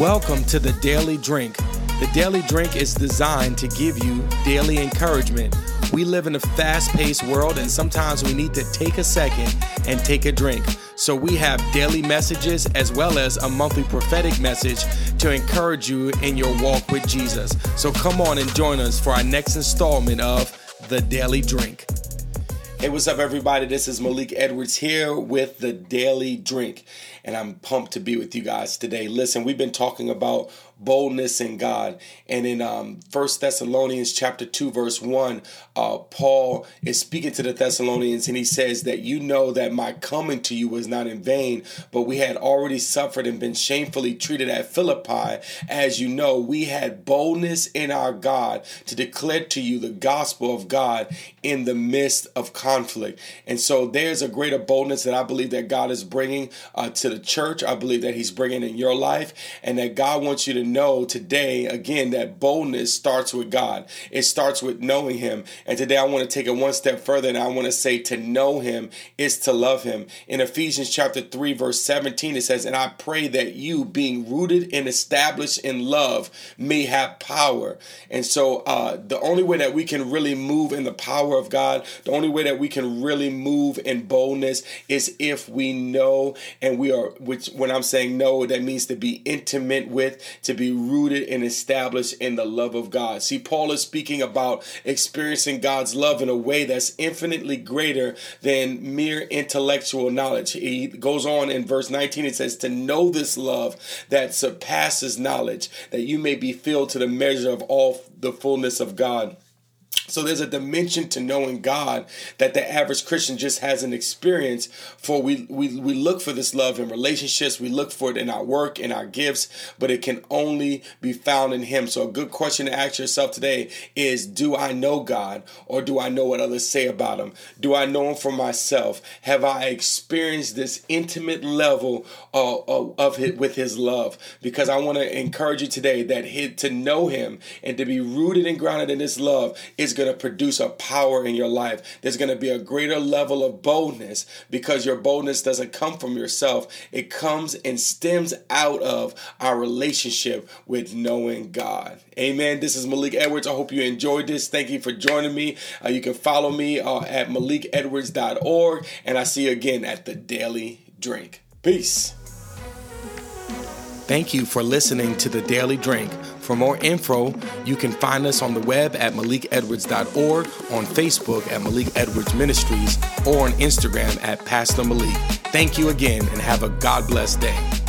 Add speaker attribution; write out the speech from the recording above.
Speaker 1: Welcome to the Daily Drink. The Daily Drink is designed to give you daily encouragement. We live in a fast paced world, and sometimes we need to take a second and take a drink. So, we have daily messages as well as a monthly prophetic message to encourage you in your walk with Jesus. So, come on and join us for our next installment of The Daily Drink. Hey, what's up, everybody? This is Malik Edwards here with The Daily Drink, and I'm pumped to be with you guys today. Listen, we've been talking about boldness in God. And in um, 1 Thessalonians chapter 2, verse 1, uh, Paul is speaking to the Thessalonians and he says that you know that my coming to you was not in vain, but we had already suffered and been shamefully treated at Philippi. As you know, we had boldness in our God to declare to you the gospel of God in the midst of conflict. And so there's a greater boldness that I believe that God is bringing uh, to the church. I believe that he's bringing in your life and that God wants you to know today, again, that boldness starts with God. It starts with knowing Him. And today I want to take it one step further and I want to say to know Him is to love Him. In Ephesians chapter 3, verse 17, it says, And I pray that you, being rooted and established in love, may have power. And so uh, the only way that we can really move in the power of God, the only way that we can really move in boldness is if we know and we are, which when I'm saying know, that means to be intimate with, to be rooted and established in the love of God. See, Paul is speaking about experiencing God's love in a way that's infinitely greater than mere intellectual knowledge. He goes on in verse 19, it says, To know this love that surpasses knowledge, that you may be filled to the measure of all the fullness of God. So there's a dimension to knowing God that the average Christian just hasn't experienced. For we, we we look for this love in relationships, we look for it in our work, in our gifts, but it can only be found in Him. So a good question to ask yourself today is: Do I know God, or do I know what others say about Him? Do I know Him for myself? Have I experienced this intimate level of, of it with His love? Because I want to encourage you today that to know Him and to be rooted and grounded in His love is going to produce a power in your life. There's going to be a greater level of boldness because your boldness doesn't come from yourself, it comes and stems out of our relationship with knowing God. Amen. This is Malik Edwards. I hope you enjoyed this. Thank you for joining me. Uh, you can follow me uh, at malikedwards.org, and I see you again at the Daily Drink. Peace. Thank you for listening to the Daily Drink. For more info, you can find us on the web at malikedwards.org, on Facebook at Malik Edwards Ministries, or on Instagram at Pastor Malik. Thank you again and have a God bless day.